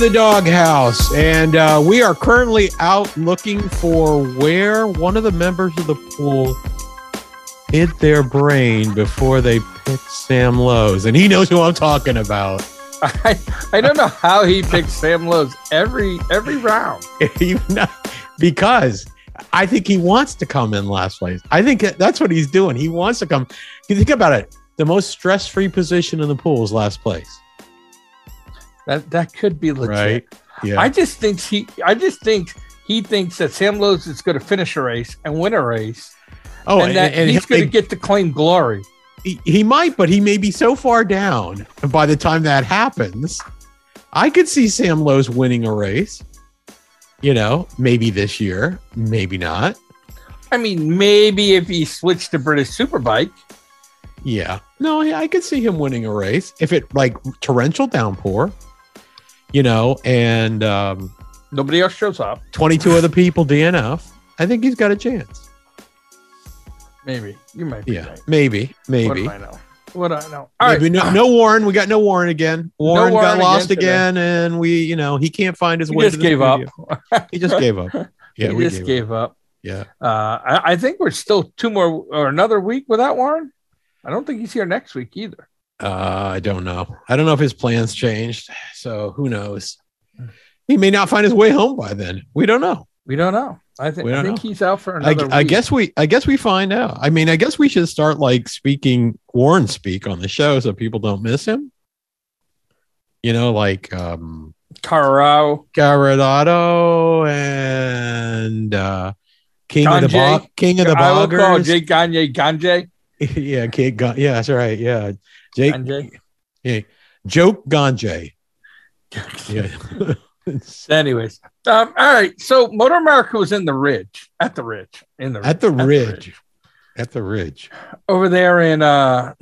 the doghouse, and uh, we are currently out looking for where one of the members of the pool hid their brain before they picked Sam Lowes, and he knows who I'm talking about. I, I don't know how he picks Sam Lowes every every round. Because I think he wants to come in last place. I think that's what he's doing. He wants to come. You think about it. The most stress-free position in the pool is last place. That that could be legit. Right. Yeah. I just think he I just think he thinks that Sam Lowes is going to finish a race and win a race. oh, and, that he's going to get to claim glory. he, he might, but he may be so far down. And by the time that happens, I could see Sam Lowes winning a race. You know, maybe this year, maybe not. I mean, maybe if he switched to British Superbike. Yeah. No, I could see him winning a race if it like torrential downpour, you know, and um, Nobody else shows up. 22 other people DNF. I think he's got a chance. Maybe you might be Yeah. right. Maybe, What maybe. do I know? What do I know? All right. Maybe no, no Warren. We got no Warren again. Warren, Warren got lost again again, and we, you know, he can't find his He way. just gave up. He just gave up. Yeah, he we just gave, gave up. up. Yeah. Uh, I, I think we're still two more or another week without Warren. I don't think he's here next week either. Uh, I don't know. I don't know if his plans changed. So who knows? He may not find his way home by then. We don't know. We don't know. I think I think know. he's out for I, another. I week. guess we. I guess we find out. I mean, I guess we should start like speaking Warren speak on the show so people don't miss him. You know, like um Carrao. Garadado and uh King of the. Bo- King of the I Boggers. Jake Gagne Ganje. yeah, King. Ga- yeah, that's right. Yeah, Jake. Ganje. Yeah, Joke Ganjay. Yeah. Anyways, um, all right. So Motor America was in the Ridge, at the Ridge, in the At the Ridge. At the Ridge. over there in uh,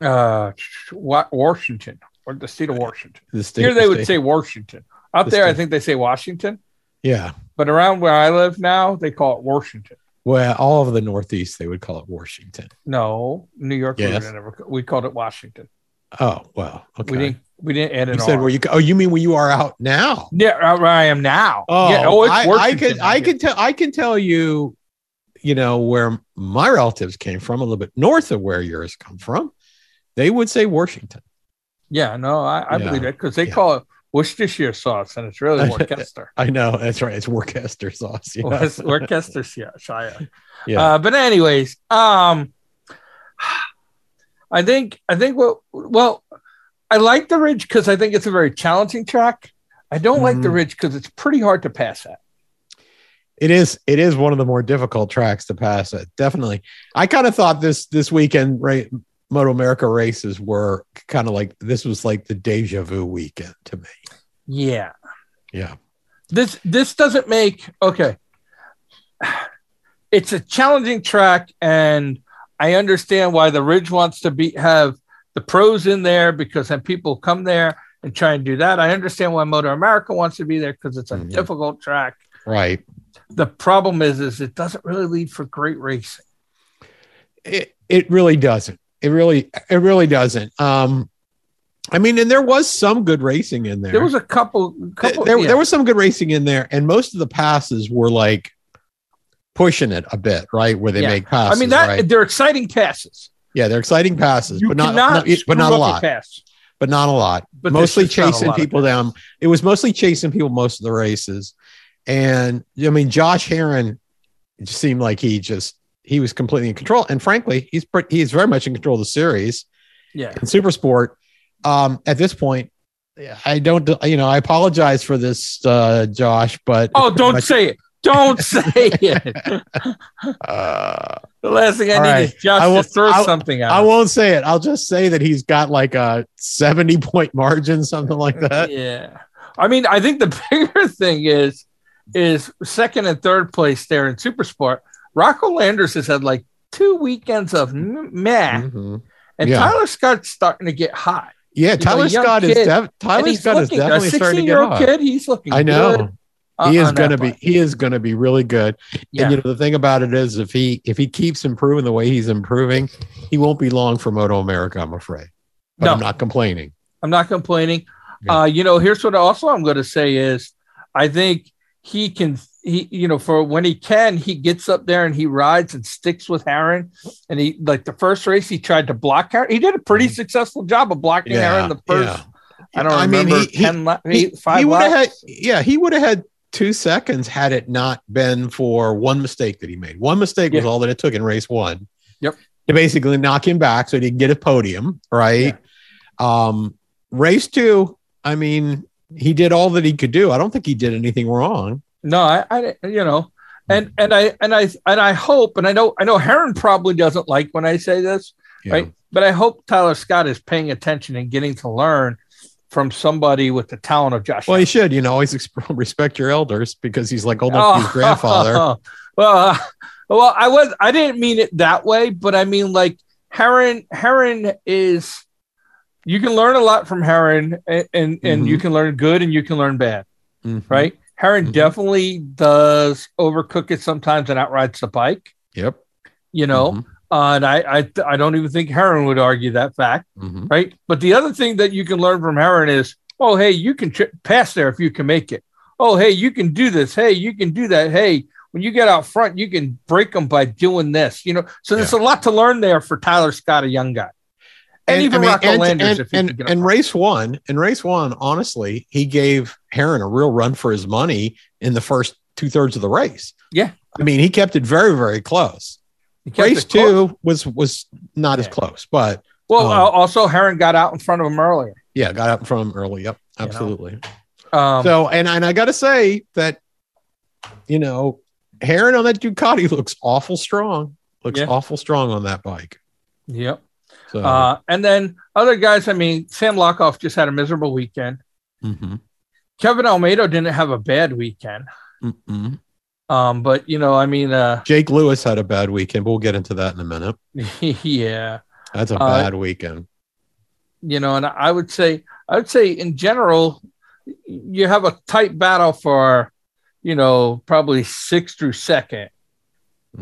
uh, Washington or the state of Washington. The state. Here they the would state- say Washington. Out The there, I think they say Washington, Yeah. but around where I live now, they call it Washington. Well, all of the Northeast, they would call it Washington. No, New York. we Yes. would never- We called it Washington. Oh, well, okay. We didn't. We didn't add an you said R. where you? Oh, you mean where you are out now? Yeah, where I am now. Oh, yeah, oh, it's I, I Washington I could tell, I can tell you, you know, where my relatives came from, a little bit north of where yours come from. They would say Washington. Yeah, no, I, I Yeah. believe that because they Yeah. call it Worcestershire sauce, and it's really Worcester. I know that's right. It's Worcester sauce. Yeah. Worcestershire. yeah. Uh, but anyways, um, I think I think what well, I like the ridge because I think it's a very challenging track. I don't like the Mhm. ridge because it's pretty hard to pass at. It is. It is one of the more difficult tracks to pass. It definitely. I kind of thought this this weekend, right? Moto America races were kind of like this was like the deja vu weekend to me. Yeah, Yeah. this this doesn't make okay. It's a challenging track, and I understand why the Ridge wants to be have the pros in there because then people come there and try and do that. I understand why Motor America wants to be there because it's a Mhm. difficult track. Right. The problem is, is it doesn't really lead for great racing. It it really doesn't. It really it really doesn't. Um, I mean, and there was some good racing in there. There was a couple, couple there, yeah. there was some good racing in there, and most of the passes were like pushing it a bit, right? Where they Yeah. make passes. I mean, that right? they're exciting passes. yeah, they're exciting passes, You but not, not- but not a lot. pass. But not a lot. But mostly just not a chasing lot people down. It was mostly chasing people most of the races, and I mean, Josh Herrin it just seemed like he just he was completely in control. And frankly, he's pretty, he's very much in control of the series. Yeah, in super sport um at this point i don't you know i apologize for this uh josh but Oh, don't say it. Don't say it. uh, The last thing I need right. is just I will- to throw I- something out. i won't say it i'll just say that he's got like a 70 point margin something like that yeah. I mean, I think the bigger thing is is second and third place there in super sport. Rocco Landers has had like two weekends of meh, Mhm. and Yeah. Tyler Scott's starting to get hot. yeah tyler young scott is def- tyler scott is definitely starting to 16 get year old hot. kid. He's looking. i know good, he is going to be he is going to be really good Yeah. and you know the thing about it is if he if he keeps improving the way he's improving he won't be long for moto america i'm afraid but No. i'm not complaining I'm not complaining. Yeah. Uh, you know, here's what also I'm going to say is, I think he can. He, you know, for when he can, he gets up there and he rides and sticks with Herrin. And he, like the first race, he tried to block Herrin. He did a pretty Mhm. successful job of blocking Yeah, Herrin the first. yeah. I don't I mean, remember he- he- ten, la- he, eight, five he would have had yeah he would have had two seconds had it not been for one mistake that he made one mistake was all that it took in race one Yep. to basically knock him back so he could get a podium right um race two i mean he did all that he could do i don't think he did anything wrong No, I, I, you know, and and I and I and I hope, and I know I know Herrin probably doesn't like when I say this, Yeah. right? But I hope Tyler Scott is paying attention and getting to learn from somebody with the talent of Josh. well he should you know always respect your elders because he's like old enough to be grandfather well, uh, well, I was I didn't mean it that way, but I mean like Herrin. Herrin is you can learn a lot from Herrin, and and, and you can learn good and you can learn bad, Mhm. right? Herrin Mhm. definitely does overcook it sometimes and outrides the bike. yep You know, Mhm. uh, and I, I I don't even think Herrin would argue that fact, Mhm. right? But the other thing that you can learn from Herrin is, oh hey, you can tri- pass there if you can make it. Oh hey, you can do this. Hey, you can do that. Hey, when you get out front, you can break them by doing this. You know, so there's a lot to learn there for Tyler Scott, a young guy, and, even I mean, Rocco and- Landers and, and, and race one and race one honestly he gave herrin a real run for his money in the first two-thirds of the race Yeah. i mean he kept it very very close race close. two was was not as close but Well, um, uh, also Herrin got out in front of him earlier. yeah got out from early yep know. absolutely Um, so and, and i gotta say that you know herrin on that ducati looks awful strong looks Yeah. awful strong on that bike yep. So Uh, and then other guys, I mean, Sam Lockoff just had a miserable weekend. mhm, Kevin Almeida didn't have a bad weekend. mhm. Um, but you know, I mean, uh, jake lewis had a bad weekend we'll get into that in a minute yeah, that's a Uh, bad weekend you know, and I would say, I would say in general, you have a tight battle for, you know, probably sixth through second,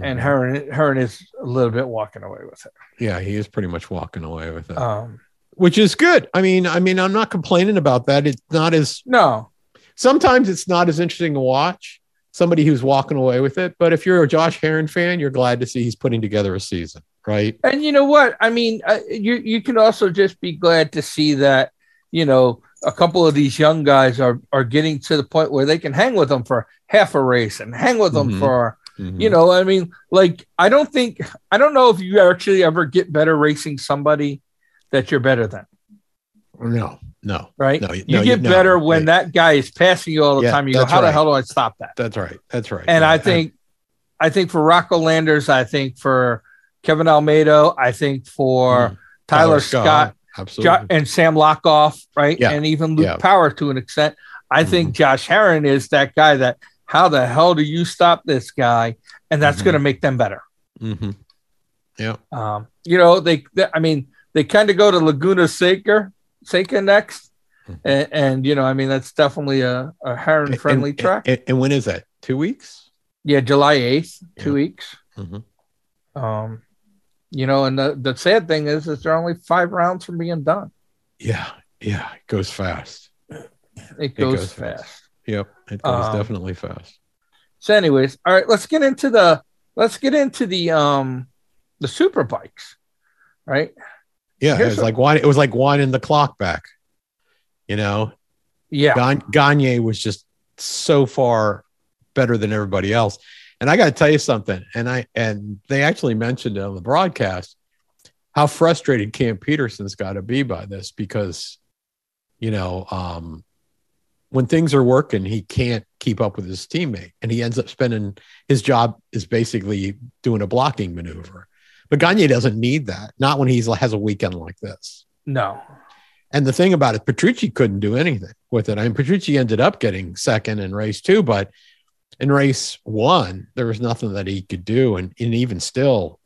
and Mhm. Herrin, Herrin is a little bit walking away with it. Yeah, he is pretty much walking away with it, Um, which is good. I mean, I mean, I'm not complaining about that. It's not as no, sometimes it's not as interesting to watch somebody who's walking away with it. But if you're a Josh Herrin fan, you're glad to see he's putting together a season, right? And you know what? I mean, uh, you you can also just be glad to see that you know a couple of these young guys are are getting to the point where they can hang with them for half a race and hang with them Mhm. for Mhm. you know. I mean, like I don't think I don't know if you actually ever get better racing somebody that you're better than, no, no, right? No, you no, get you- no, better when right. that guy is passing you all the Yeah, time. You go, how the hell do I stop that? that's right. That's right. And Yeah, I think, I think for Rocco Landers, I think for Kevin Almeida, I think for Mhm. Tyler, Scott, absolutely. Jo- and Sam Lockoff, right? Yeah. And even Luke. Power to an extent. I think Josh Herrin is that guy that how the hell do you stop this guy? And that's Mhm. going to make them better. Mhm. Yeah. Um, you know, they, they I mean, they kind of go to Laguna Seca, Seca next. Mhm. And, and, you know, I mean, that's definitely a, a Herrin friendly And- track. And, and when is that? Two weeks. yeah, July 8th, two Yeah. weeks. Mhm. Um, you know, and the, the sad thing is, is they're only five rounds from being done. Yeah. Yeah. It goes fast. It goes, goes fast. fast. Yep. It goes Um, definitely fast. So, anyways, all right, let's get into the let's get into the um the super bikes, right? Yeah. It was like one. It was like winding the clock back. You know, Yeah, Gan- Gagne was just so far better than everybody else. And I got to tell you something. And I and they actually mentioned it on the broadcast how frustrated Cam Petersen's got to be by this because, you know, um, when things are working, he can't keep up with his teammate, and he ends up spending his job is basically doing a blocking maneuver. But Gagne doesn't need that. Not when he's has a weekend like this. no, And the thing about it, Petrucci couldn't do anything with it. I mean, Petrucci ended up getting second in race two, but in race one, there was nothing that he could do. And, and even still,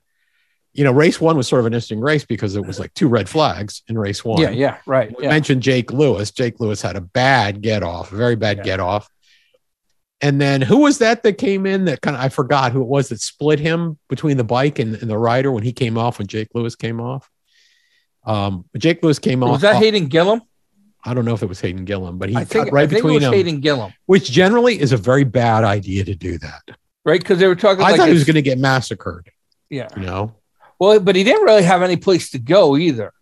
you know, race one was sort of an interesting race because it was like two red flags in race one. yeah, yeah, right, We yeah, mentioned Jake Lewis. Jake Lewis had a bad get off, a very bad Yeah. get off. And then who was that that came in that kind of, I forgot who it was that split him between the bike and, and the rider when he came off, when Jake Lewis came off? Um, Jake Lewis came off. was that Hayden Gillim? I don't know if it was Hayden Gillim, but he I think right I think it between was them, Hayden Gillim, which generally is a very bad idea to do that. right? Because they were talking. I like thought he was going to get massacred. Yeah. You know, Well, but he didn't really have any place to go either.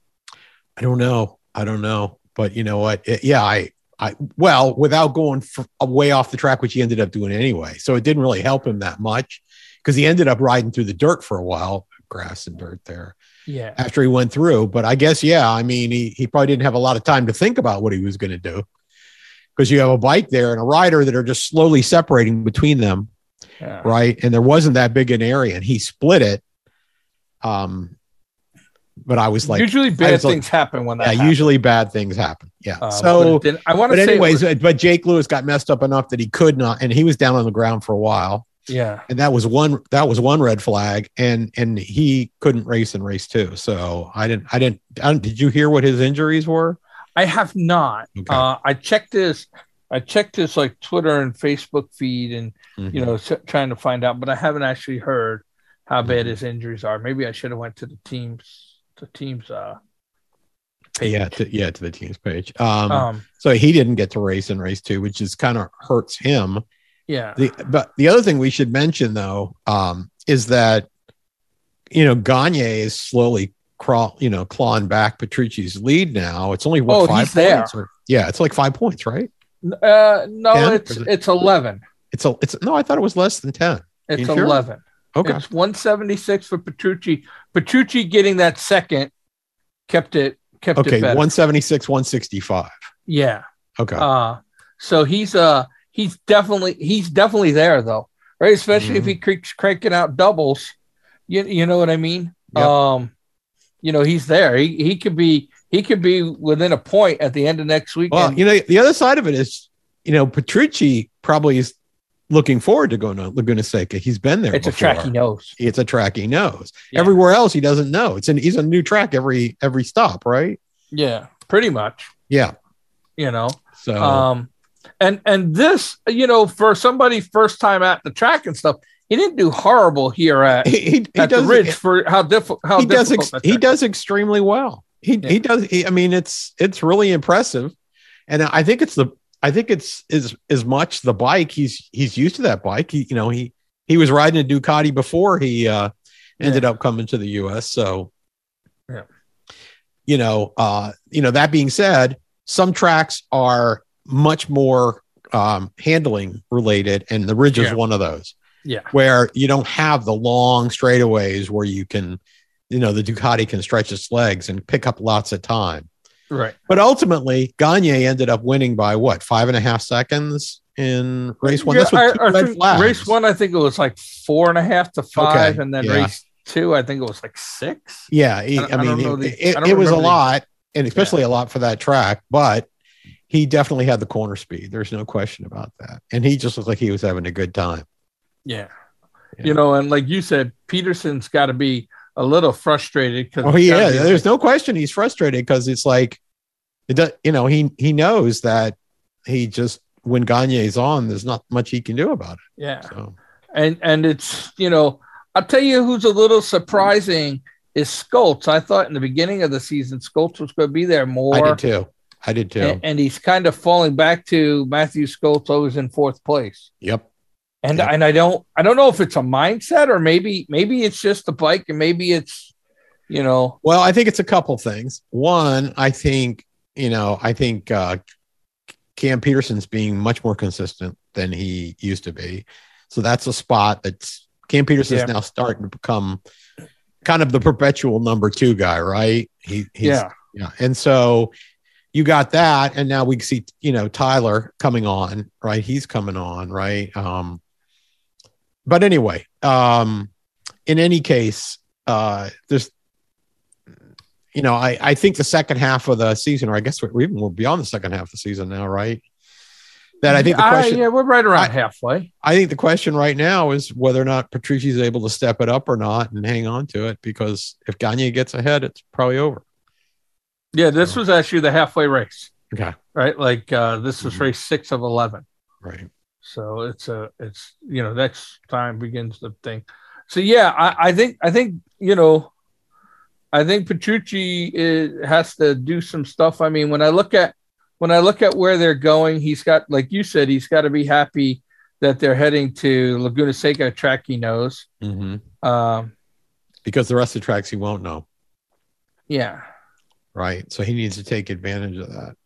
I don't know. I don't know. But you know what? It- yeah, I, I, well, without going f- uh, way off the track, which he ended up doing anyway. So it didn't really help him that much because he ended up riding through the dirt for a while, grass and dirt there Yeah. after he went through. But I guess, yeah, I mean, he, he probably didn't have a lot of time to think about what he was going to do because you have a bike there and a rider that are just slowly separating between them. yeah. Right. And there wasn't that big an area and he split it. Um, but I was like, usually bad like- things happen when that. yeah, happens. usually bad things happen. Yeah. Uh, but so, I want to but say, anyways, was- but Jake Lewis got messed up enough that he could not, and he was down on the ground for a while, yeah, and that was one that was one red flag, and and he couldn't race in race two. So I didn't, I didn't, I didn't did you hear what his injuries were? I have not. Okay. Uh, I checked this. I checked his like Twitter and Facebook feed, and Mhm. you know, trying to find out, but I haven't actually heard how bad Mhm. his injuries are. Maybe I should have went to the team's, the team's, uh, page. yeah, to, yeah, to the team's page. Um, um, so he didn't get to race in race two, which is kind of hurts him. yeah, The but the other thing we should mention though um, is that you know Gagne is slowly crawl you know clawing back Petrucci's lead now. It's only what Oh, five points or yeah, it's like five points, right? uh, no, 10? it's it- it's eleven. It's a it's no, I thought it was less than ten. It's You sure? Okay, It's 176 for Petrucci. Petrucci getting that second kept it kept okay, it better. one seventy six, one sixty five. yeah. Okay, Uh so he's uh he's definitely he's definitely there though. Right? Especially if Mhm. he keeps cranking out doubles. You you know what I mean? Yep. Um you know, he's there. He he could be he could be within a point at the end of next week. well, you know the other side of it is you know Petrucci probably is looking forward to going to Laguna Seca. He's been there. it's a track he knows. It's a track he knows. Yeah. Everywhere else he doesn't know. It's an he's a new track every every stop, right? Yeah, pretty much. Yeah. You know. So Um, and and this, you know, for somebody first time at the track and stuff, he didn't do horrible here at, he, he, he at the Ridge for how difficult. How he does ex- he does extremely well. He Yeah. he does. He, I mean, it's it's really impressive, and I think it's the I think it's is as much the bike. He's he's used to that bike. He you know he he was riding a Ducati before he uh, ended up coming to the U.S. So Yeah. you know uh, you know that being said, some tracks are much more um, handling related, and the Ridge is one of those Yeah, where you don't have the long straightaways where you can, you know, the Ducati can stretch its legs and pick up lots of time. Right. But ultimately, Gagne ended up winning by what five and a half seconds in race one. Yeah, I- I red think flags. race one, I think it was like four and a half to five, Okay, and then yeah. race two, I think it was like six. Yeah, he- I I, mean, it, the- it, I it was a lot, and especially a lot for that track. But he definitely had the corner speed. There's no question about that. And he just looked like he was having a good time. Yeah. Yeah. You know, and like you said, Petersen's got to be a little frustrated because Oh yeah, there's no question he's frustrated because it's like, it does, you know, he he knows that he just when Gagne's on, there's not much he can do about yeah. it. So and and it's you know i'll tell you who's a little surprising is Scholtz. i thought in the beginning of the season Scholtz was going to be there more. I did too. I did too. and, and he's kind of falling back to matthew Scholtz always in fourth place yep. And and i don't i don't know if it's a mindset or maybe maybe it's just the bike and maybe it's you know Well, I think it's a couple things. One, I think you know, I think uh, Cam Petersen's being much more consistent than he used to be. So that's a spot that's Cam Petersen's Yeah. now starting to become kind of the perpetual number two guy, right? He, he's, yeah Yeah. And so you got that. And now we see, you know, Tyler coming on, right? He's coming on, right? Um, but anyway, um, in any case, uh, there's, you know, I, I think the second half of the season, or I guess we're even we're beyond the second half of the season now, right? That I think the question, yeah we're right around I- halfway I think the question right now is whether or not Petrucci's able to step it up or not and hang on to it because if Gagne gets ahead, it's probably over. yeah this was actually the halfway race Okay. right like uh this was Mhm. race six of 11 Right. So it's a it's you know next time begins the thing. So yeah, I, I think I think you know, I think Petrucci is, has to do some stuff. I mean, when I look at when I look at where they're going, he's got, like you said, he's got to be happy that they're heading to Laguna Seca track he knows. hmm Um, Because the rest of the tracks he won't know, yeah, right? So he needs to take advantage of that.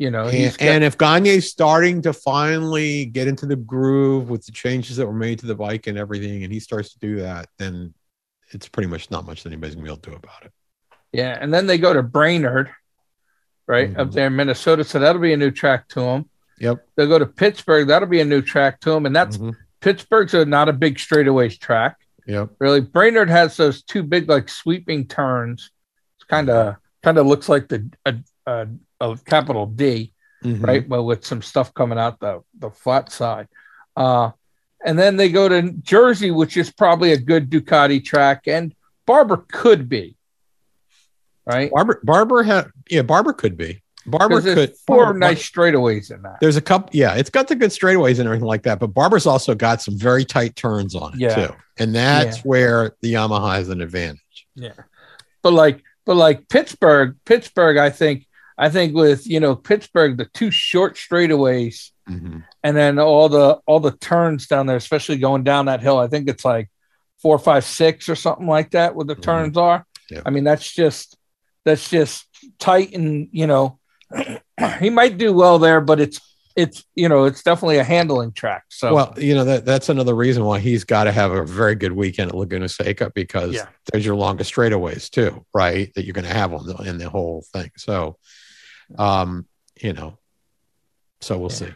You know, And, got, and if Gagne's starting to finally get into the groove with the changes that were made to the bike and everything, and he starts to do that, then it's pretty much not much that anybody's gonna be able to do about it. yeah, and then they go to Brainerd, right up Mhm. there in Minnesota, so that'll be a new track to him. Yep. They'll go to Pittsburgh, that'll be a new track to him, and that's Mhm. Pittsburgh's a, not a big straightaways track. Yep. Really, Brainerd has those two big like sweeping turns. It's kind of kind of looks like the a, a, a capital D. Mhm. right? But with some stuff coming out the the flat side. Uh, and then they go to Jersey, which is probably a good Ducati track, and Barber could be, right? Barber, Barber had, yeah, Barber could be. Barber could. four Barber- nice straightaways in that. There's a couple, yeah, it's got the good straightaways and everything like that, but Barber's also got some very tight turns on it Yeah. too, and that's Yeah. where the Yamaha has an advantage. Yeah, but like, but like Pittsburgh, Pittsburgh, I think, I think with you know Pittsburgh, the two short straightaways, Mhm. and then all the all the turns down there, especially going down that hill. I think it's like four, five, six, or something like that. Where the Mhm. turns are. I mean, that's just that's just tight, and you know, he might do well there, but it's it's you know it's definitely a handling track. So Well, you know that that's another reason why he's got to have a very good weekend at Laguna Seca because Yeah. there's your longest straightaways too, right? That you're going to have on the in the whole thing. So, um, you know, so we'll Yeah. see.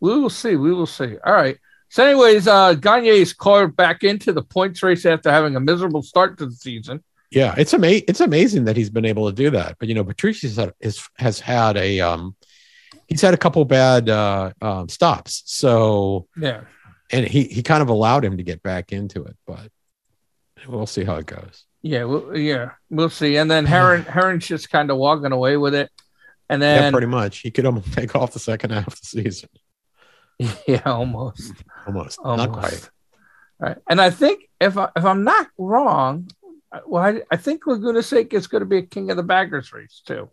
we will see. We will see. All right. So, anyways, uh, Gagne is called back into the points race after having a miserable start to the season. Yeah, it's ama- It's amazing that he's been able to do that. But you know, Petrucci's had, is, has had a um, he's had a couple bad uh, um, stops. So Yeah. and he he kind of allowed him to get back into it, but we'll see how it goes. Yeah, well, yeah, we'll see. And then Herrin, Herrin's just kind of walking away with it. And yeah, then, pretty much. He could almost take off the second half of the season. yeah, almost, Almost, almost. not quite. All right. And I think if I, if I'm not wrong, I- well, I, I think Laguna Seca is going to be a king of the baggers race too.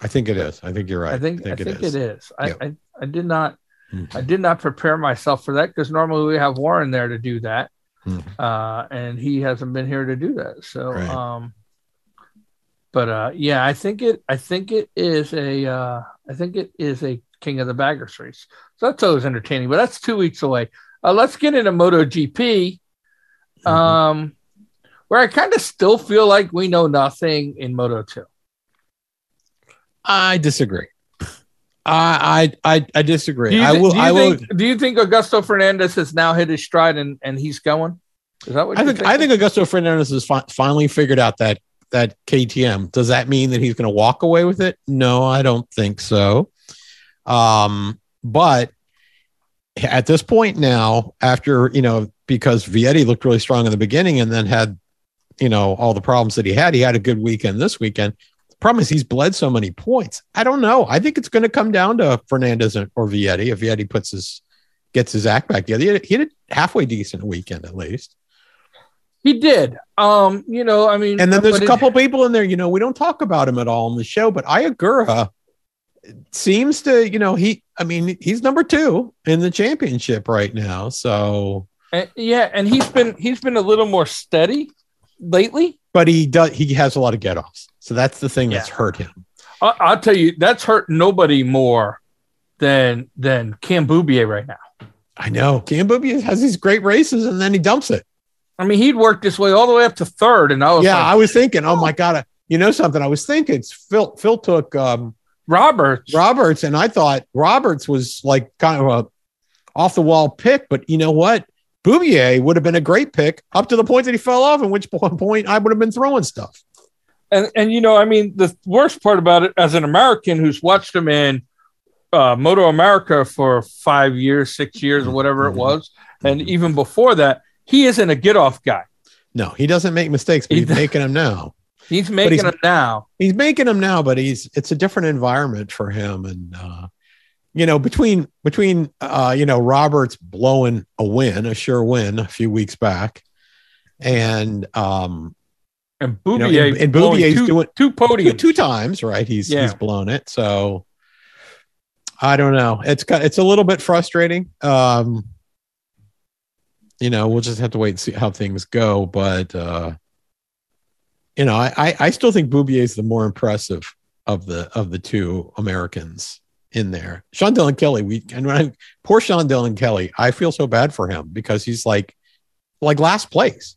I think it is. I think you're right. I think I think, it is. I, Yep. I I did not Mhm. I did not prepare myself for that because normally we have Warren there to do that, Mhm. uh, and he hasn't been here to do that. So, Right. um, but uh, yeah, I think it. I think it is a. Uh, I think it is a King of the Baggers race. So that's always entertaining. But that's two weeks away. Uh, let's get into MotoGP, Mhm. um, where I kind of still feel like we know nothing in Moto Two. I disagree. I I I, I disagree. Do you, I will. do you I will. think? Do you think Augusto Fernandez has now hit his stride and, and he's going? Is that what I you think I think Augusto Fernandez has fi- finally figured out that that KTM. Does that mean that he's going to walk away with it? No, I don't think so. Um, but at this point now, after you know, because Vietti looked really strong in the beginning and then had you know all the problems that he had, he had a good weekend this weekend. The problem is he's bled so many points. I don't know. I think it's going to come down to Fernandez or Vietti if Vietti puts his gets his act back together. He had, he had a halfway decent weekend at least. He did. Um, you know, I mean, And then there's a it- couple people in there, you know, we don't talk about him at all on the show, but Ai Ogura seems to, you know, he, I mean, he's number two in the championship right now. So, and- yeah, and he's been he's been a little more steady lately. but he does, he has a lot of get offs. So that's the thing that's hurt him. I, I'll tell you, that's hurt nobody more than than Cam Beaubier right now. I know. Cam Beaubier has these great races and then he dumps it. I mean, he'd worked his way all the way up to third, and I was yeah. like, I was thinking, oh my God, you know something? I was thinking Phil, Phil took um, Roberts. Roberts and I thought Roberts was like kind of a off the wall pick, but you know what? Beaubier would have been a great pick up to the point that he fell off, in which point I would have been throwing stuff. and and you know, I mean, the worst part about it, as an American who's watched him in uh, Moto America for five years, six years, or whatever it Mhm. was, and even before that, he isn't a get off guy. No, he doesn't make mistakes, but He he's making them now. He's making he's- them now. He's making them now, but he's it's a different environment for him. And uh, you know, between between uh, you know, Roberts blowing a win, a sure win a few weeks back, and um And know, and- and Beaubier's two, doing- two two, podiums. two times, right? He's Yeah. he's blown it. So I don't know. It's got it's a little bit frustrating. Um, you know, we'll just have to wait and see how things go. But uh, you know, I, I, still think Beaubier is the more impressive of the of the two Americans in there. Sean Dylan Kelly, we and when I, poor Sean Dylan Kelly, I feel so bad for him because he's like like last place.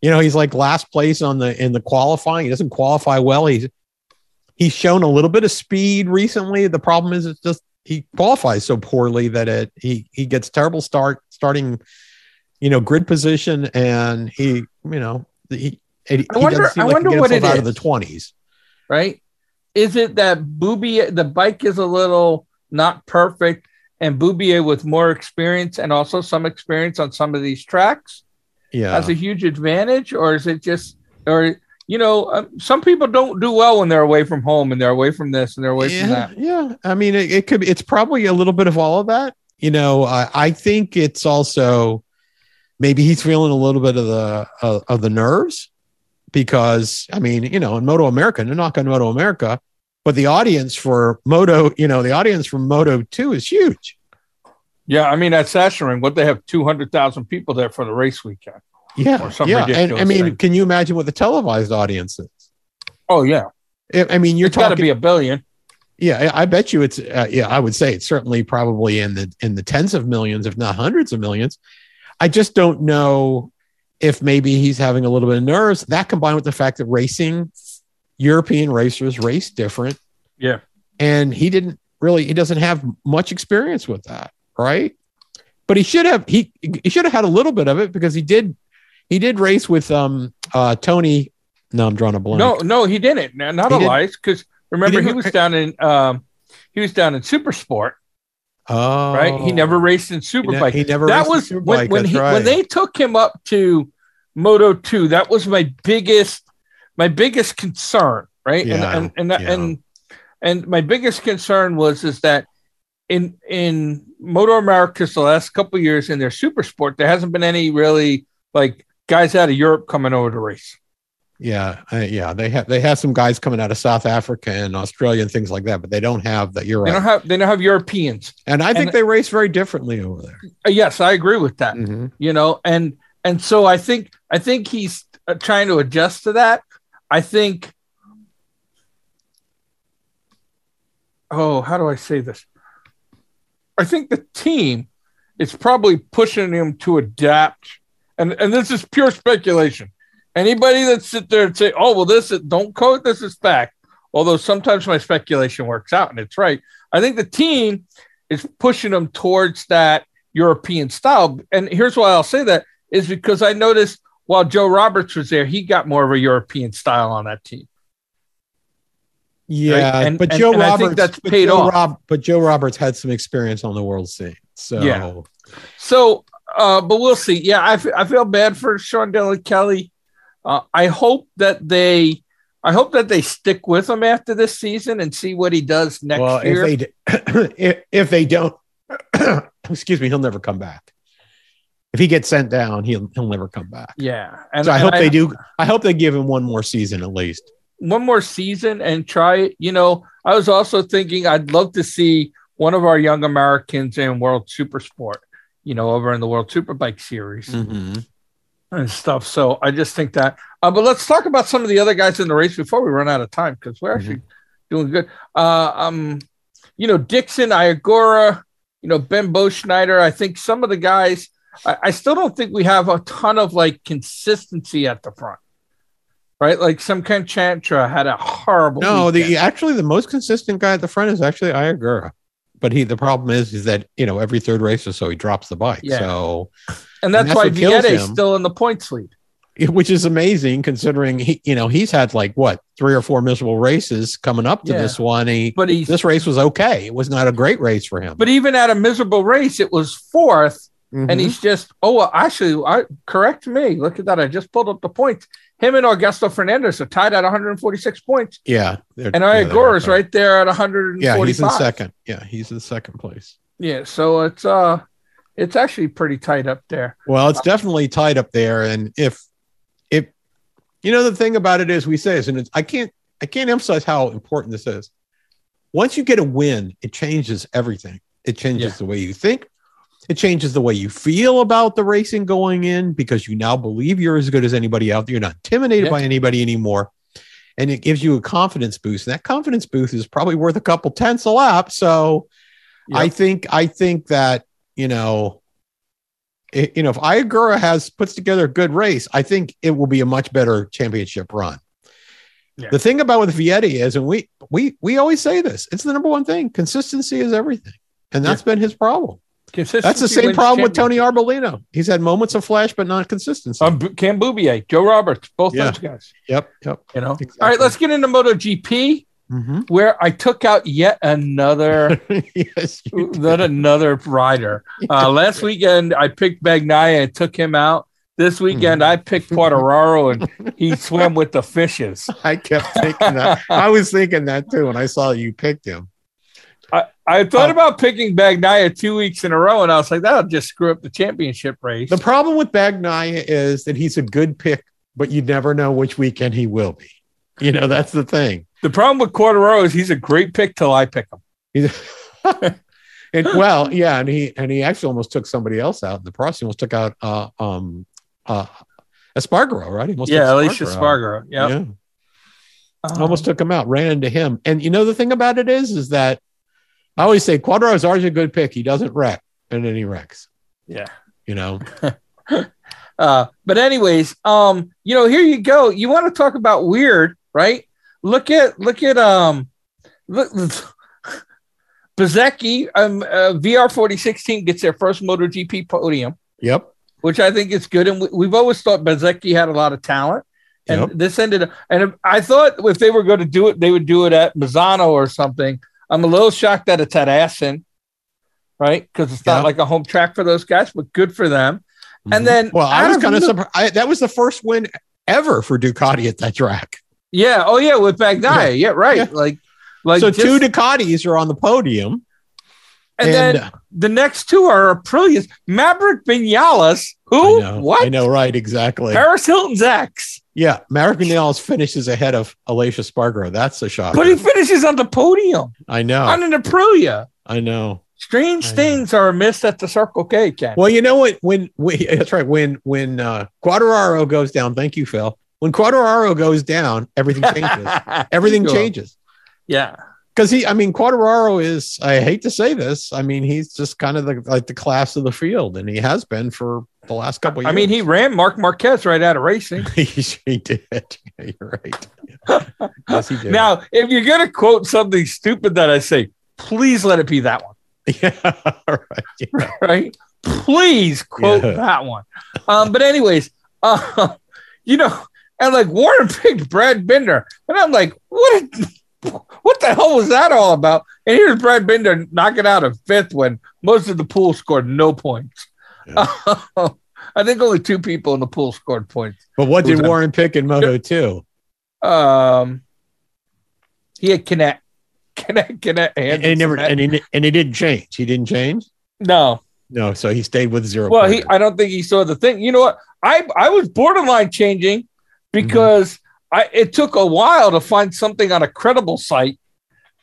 You know, he's like last place on the in the qualifying. He doesn't qualify well. He's he's shown a little bit of speed recently. The problem is it's just he qualifies so poorly that it he he gets terrible start starting, you know, grid position and he, you know, he, he I wonder, I like wonder what it out is. of the 20s. Right? Is it that Beaubier the bike is a little not perfect and Beaubier with more experience and also some experience on some of these tracks Yeah. has a huge advantage or is it just or you know um, some people don't do well when they're away from home and they're away from this and they're away yeah, from that Yeah, I mean, it, it could. Be, it's probably a little bit of all of that. You know, I think it's also maybe he's feeling a little bit of the uh, of the nerves because I mean, you know, in Moto America, they're not going to Moto America, but the audience for Moto, you know, the audience for Moto Two is huge. yeah i mean at Sachsenring, what they have 200000 people there for the race weekend Yeah, Or yeah. And I mean, thing. can you imagine what the televised audience is? oh yeah I mean, you're it's got to be a billion Yeah, I I bet you it's uh, yeah, I would say it's certainly probably in the in the tens of millions, if not hundreds of millions. I just don't know if maybe he's having a little bit of nerves. That combined with the fact that racing, European racers race different. Yeah. And he didn't really he doesn't have much experience with that, right? But he should have he he should have had a little bit of it because he did he did race with um uh Tony. No, I'm drawing a blank. no no he didn't not He Elias because remember he, didn't- was down in um he was down in super sport oh, right? He never oh. raced in He, super ne- bike he never that was when, when he when they took him up to moto 2 that was my biggest my biggest concern right? Yeah, and and and, yeah. and and my biggest concern was is that in in moto americas the last couple of years in their super sport there hasn't been any really like guys out of europe coming over to race Yeah, uh, yeah, they have they have some guys coming out of South Africa and Australia and things like that, but they don't have that. You're they don't have they don't have europeans and I think and- they race very differently over there. Uh, yes i agree with that Mhm. you know and and so i think i think he's uh, trying to adjust to that i think oh how do i say this i think the team is probably pushing him to adapt and and this is pure speculation anybody that sit there and say oh well this is don't quote this is fact although sometimes my speculation works out and it's right i think the team is pushing them towards that European style. And here's why I'll say that is because I noticed while Joe Roberts was there, he got more of a European style on that team. Yeah, And- but Joe and I Roberts, think that's paid Joe off. Rob, but Joe Roberts had some experience on the world scene, so Yeah. So, uh, but we'll see. Yeah, I, f- I feel bad for Sean Dylan Kelly. Uh, I hope that they, I hope that they stick with him after this season and see what he does next well, year. if they if, if they don't, excuse me, he'll never come back. If he gets sent down, he'll he'll never come back. yeah, and So I and hope they do. I hope they give him one more season at least. one more season and try it. You know, I was also thinking I'd love to see one of our young Americans in World Super Sport, you know, over in the World Superbike series Mm-hmm. And stuff. So I just think that. Uh, but let's talk about some of the other guys in the race before we run out of time because we're actually doing good. Uh, um, you know, Dixon, Ai Ogura, you know, Ben Boschneider. I think some of the guys. I, I still don't think we have a ton of like consistency at the front. Right, like some kind Chantra had a horrible. No, the actually the most consistent guy at the front is actually Ai Ogura. But he the problem is is that you know every third race or so he drops the bike. Yeah. So and that's, that's why what kills Vietti's him. still in the points lead. which is amazing considering he you know he's had like what three or four miserable races coming up to Yeah. this one. He But he's this race was okay. It was not a great race for him. but even at a miserable race, it was fourth, Mhm. and he's just oh well, actually, I correct me. Look at that, I just pulled up the points. Him and Augusto Fernandez are tied at 146 points, yeah, and yeah, Ai Ogura is right there at 145. Yeah, he's in second. Yeah, he's in second place. Yeah, so it's uh, it's actually pretty tight up there. Well, it's definitely tight up there. And if if you know the thing about it is we say this, and it's, I can't I can't emphasize how important this is. once you get a win, it changes everything. It changes Yeah. the way you think. It changes the way you feel about the racing going in because you now believe you're as good as anybody out there. You're not intimidated Yeah. by anybody anymore. And it gives you a confidence boost. And that confidence boost is probably worth a couple tenths a lap. So I think I think that, you know, it, you know, if Ai Ogura has puts together a good race, I think it will be a much better championship run. Yeah. The thing about with Vietti is, and we we we always say this, it's the number one thing. Consistency is everything, and that's been his problem. That's the same problem with Tony. Arbolino. He's had moments of flash, but not consistency. Um, Cam Beaubier, Joe Roberts, both Yeah. those guys. yep, yep. You know. Exactly. All right, let's get into MotoGP, Mhm. where I took out yet another yes, you another rider. Uh, last weekend I picked Bagnaia and took him out. This weekend Mm-hmm. I picked Quartararo and he swam with the fishes. I kept thinking that. I was thinking that too when I saw you picked him. I, I thought Uh, about picking Bagnaia two weeks in a row, and I was like, that'll just screw up the championship race. The problem with Bagnaia is that he's a good pick, but you never know which weekend he will be. You know, that's the thing. The problem with Quartararo is he's a great pick till I pick him. He's- and well, yeah, and he and he actually almost took somebody else out in the process. He almost took out uh um uh Espargaro, right? He almost yeah, took Aleix out. Spargaro. Yep. Yeah. Um, almost took him out, ran into him. And you know the thing about it is, is that I always say Quadraro is always a good pick. He doesn't wreck, and then he wrecks. Yeah. You know, Uh, but anyways, um, you know, here you go. You want to talk about weird, right? Look at look at um look Bezecchi, um uh, VR 4016 gets their first MotoGP podium, yep, which I think is good. And we, we've always thought Bezecchi had a lot of talent. And Yep. this ended and I thought if they were going to do it, they would do it at Misano or something. I'm a little shocked that it's at Assen, right? Because it's not Yeah. like a home track for those guys, but good for them. And Mhm. then well, I was kind of surprised. That was the first win ever for Ducati at that track. Yeah. Oh, yeah. With Bagnaia. Yeah. right. Yeah. Like, like so just- two Ducatis are on the podium, and, then uh, the next two are Aprilia's Maverick Vinales. I Who? know, What? I know, right? Exactly. Paris Hilton's ex, Yeah, Maverick Vinales finishes ahead of Aleix Spargo. That's a shock. but he finishes on the podium I know. on an Aprilia. I know. Strange I know. things are amiss at the Circle K, Ken. Well, you know what? When, when that's right. When when uh, Quadraro goes down, thank you, Phil. When Quadraro goes down, everything changes. everything Sure. changes Yeah. because he. I mean, Quadraro is. I hate to say this. I mean, he's just kind of the like the class of the field, and he has been for the last couple. Of I years. mean, he ran Marc Marquez right out of racing. he he did. Yeah, you're right. yes, he did. Now, if you're going to quote something stupid that I say, please let it be that one. yeah, right. Yeah. right? Please quote Yeah. that one. Um, but anyways, uh, you know, and like Warren picked Brad Binder, and I'm like, what? What the hell was that all about? And here's Brad Binder knocking out a fifth when most of the pool scored no points. I think only two people in the pool scored points. But what did? Warren pick in Moto two? Um, he had connect, connect, connect, And he never and he and he didn't change. He didn't change. no, No, so he stayed with zero. Well, he. I don't think he saw the thing. You know what? I I was borderline changing because I it took a while to find something on a credible site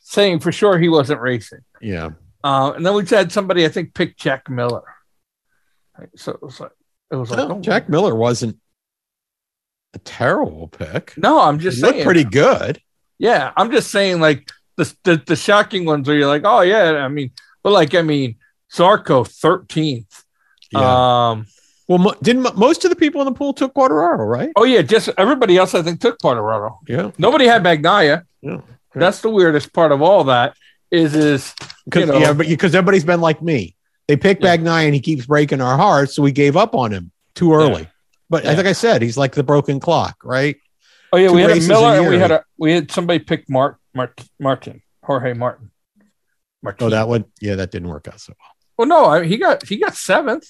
saying for sure he wasn't racing. yeah. Uh, and then we had somebody I think pick Jack Miller. So it was like it was like oh, Jack Miller wasn't a terrible pick. No, I'm He just looked saying. pretty good. Yeah, I'm just saying like the, the the shocking ones where you're like, oh yeah, I mean, but like I mean, Zarco 13th. Yeah. Um, well, mo- didn't mo- most of the people in the pool took Quadraro, right? oh yeah, just everybody else I think took Quartararo. Yeah. Nobody had Bagnaia. Yeah. That's the weirdest part of all that is is Because You know. yeah, but because everybody's been like me. They pick Yeah. Bagnai and he keeps breaking our hearts, so we gave up on him too early. But Yeah. like I said, he's like the broken clock, right? oh yeah, Two we had a races a Miller and we had a we had somebody pick Mark, Mark Martin Jorge Martin. Martin. Oh, that one, yeah, that didn't work out so well. well, no, I, he got he got seventh.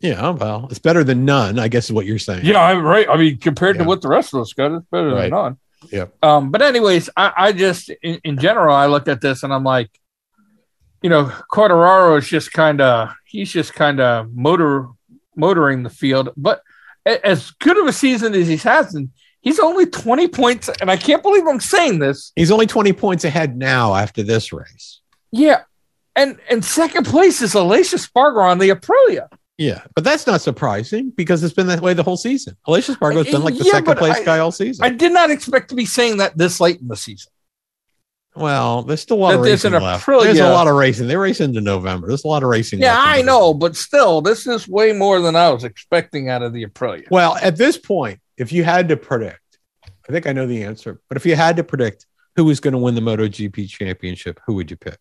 Yeah, well, it's better than none, I guess is what you're saying. Yeah, I'm right. I mean, compared Yeah. to what the rest of us got, it's better Right. than none. Yeah. Um, but anyways, I, I just in, in general I look at this and I'm like, you know, Quartararo is just kind of he's just kind of motor motoring the field, but as good of a season as he's had, and he's only 20 points, and I can't believe I'm saying this. He's only 20 points ahead now after this race. Yeah. And and second place is Aleix Spargo on the Aprilia. Yeah, but that's not surprising because it's been that way the whole season. Aleix Espargaro's been like the Yeah, second place I- guy all season. I did not expect to be saying that this late in the season. well, there's still a lot of That racing left. Aprilia- There's a lot of racing. They race into November. There's a lot of racing. Yeah, I know, but still, this is way more than I was expecting out of the Aprilia. Well, at this point, if you had to predict, I think I know the answer, but if you had to predict who was going to win the MotoGP championship, who would you pick?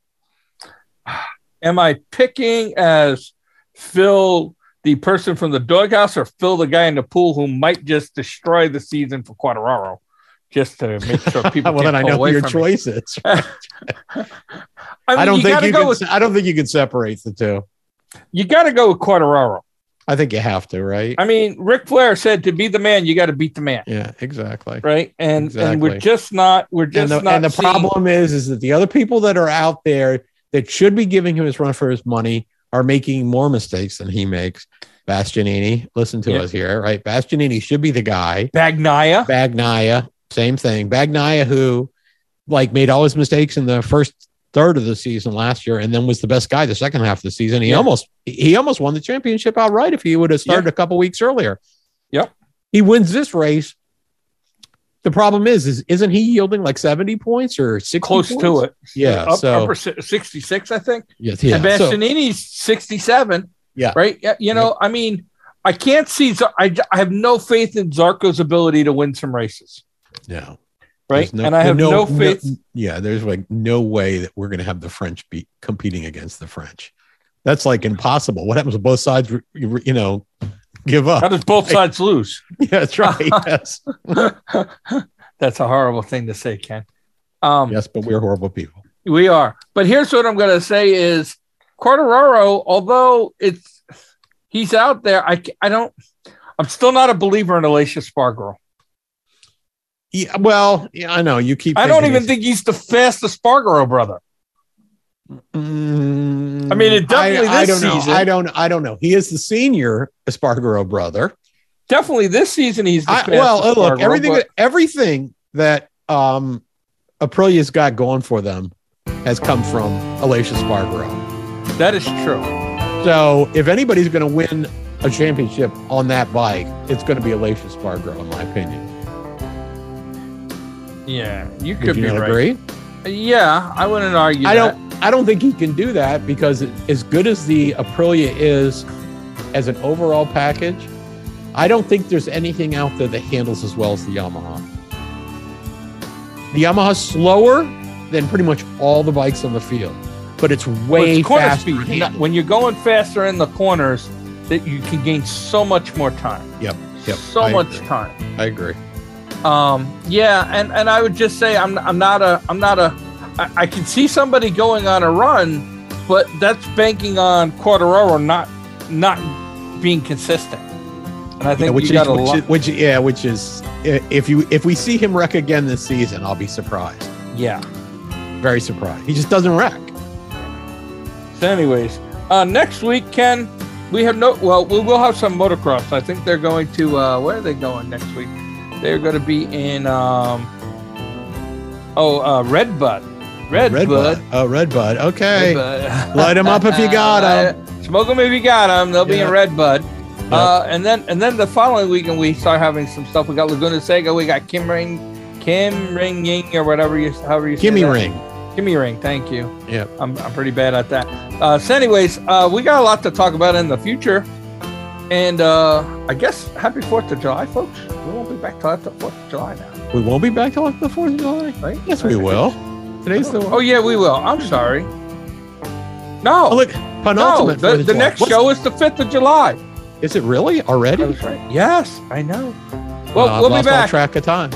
Am I picking as Phil, the person from the doghouse, or Phil, the guy in the pool who might just destroy the season for Quartararo, just to make sure people well, then I know your from me? choices. I, mean, I don't you think you go can. with I don't think you can separate the two. you got to go with Quartararo. I think you have to, right? I mean, Ric Flair said to be the man, you got to beat the man, yeah, exactly. right? And and we're just not. We're And just the, not. and the seeing- problem is, is that the other people that are out there that should be giving him his run for his money are making more mistakes than he makes. Bastianini, listen to Yeah. us here, right? Bastianini should be the guy. Bagnaia. Bagnaia, same thing. Bagnaia, who like made all his mistakes in the first third of the season last year, and then was the best guy the second half of the season. He Yeah. almost he almost won the championship outright if he would have started Yeah. a couple weeks earlier. Yep. He wins this race. The problem is, is isn't he yielding like 70 points or 60 Close points? to it. Yeah, Up, so- upper 66, I think. Yes, yeah. and So- 67. Yeah. Right. Yeah. You know, I mean, I can't see. I, I have no faith in Zarco's ability to win some races. no. Right. No- and I have no, faith. yeah, there's like no way that we're going to have the French be competing against the French. That's like impossible. What happens if both sides, you know, give How up? does both sides lose? Yeah, that's right. yes. That's a horrible thing to say, Ken. Um, Yes, but we're horrible people. We are. But here's what I'm going to say is Quartararo, although it's he's out there, I, I don't, I'm still not a believer in Aleix Espargaro. Yeah, well, yeah, I know you keep. I don't even think he's the fastest Espargaro brother. Mm, I mean, it definitely I, I this don't know. season- I don't. I don't know. He is the senior Espargaro brother. Definitely this season he's the I, well, uh, look, everything but- that everything that um Aprilia's got going for them has come from Aleix Espargaro. that is true. So if anybody's going to win a championship on that bike, it's going to be Aleix Espargaro, in my opinion. Yeah, you Would could you be right. agree? Yeah, I wouldn't argue. I that. don't. I don't think he can do that because as good as the Aprilia is as an overall package, I don't think there's anything out there that handles as well as the Yamaha. The Yamaha's slower than pretty much all the bikes on the field, but it's Well, way it's faster. speed. When you're going faster in the corners, that you can gain so much more time. Yep, yep, So I much agree. time. I agree. Um, yeah, and and I would just say I'm I'm not a I'm not a I, I can see somebody going on a run, but that's banking on Quartararo not not being consistent. And I think Yeah, which you is, got a which, lot. is, which yeah, which is if you if we see him wreck again this season, I'll be surprised. Yeah. Very surprised. He just doesn't wreck. So, anyways, uh, next week, Ken, we have no. Well, we will have some motocross. I think they're going to. Uh, where are they going next week? They're going to be in. Um, oh, uh, Redbud. Redbud. Redbud. Oh, Redbud. Okay. light them up if you got them. Smoke them if you got them. They'll be Yeah. in Redbud. Uh, and then and then the following weekend we start having some stuff. We got Laguna Seca. We got Kim Ring, Kim Ring Ying or whatever you however you say Gimme that. ring. Gimme ring. Thank you. Yeah. I'm, I'm pretty bad at that. Uh, so, anyways, uh, we got a lot to talk about in the future. And uh, I guess happy 4th of July, folks. We won't be back till after 4th of July now, We won't be back till like the Fourth of July. right? Yes, we will. Today's the Oh, yeah, we will. I'm sorry. No. Oh, look, no, the, the next What's- show is the 5th of July. is it really already? Right. Yes, I know. Well, Uh, we'll be back. track of time.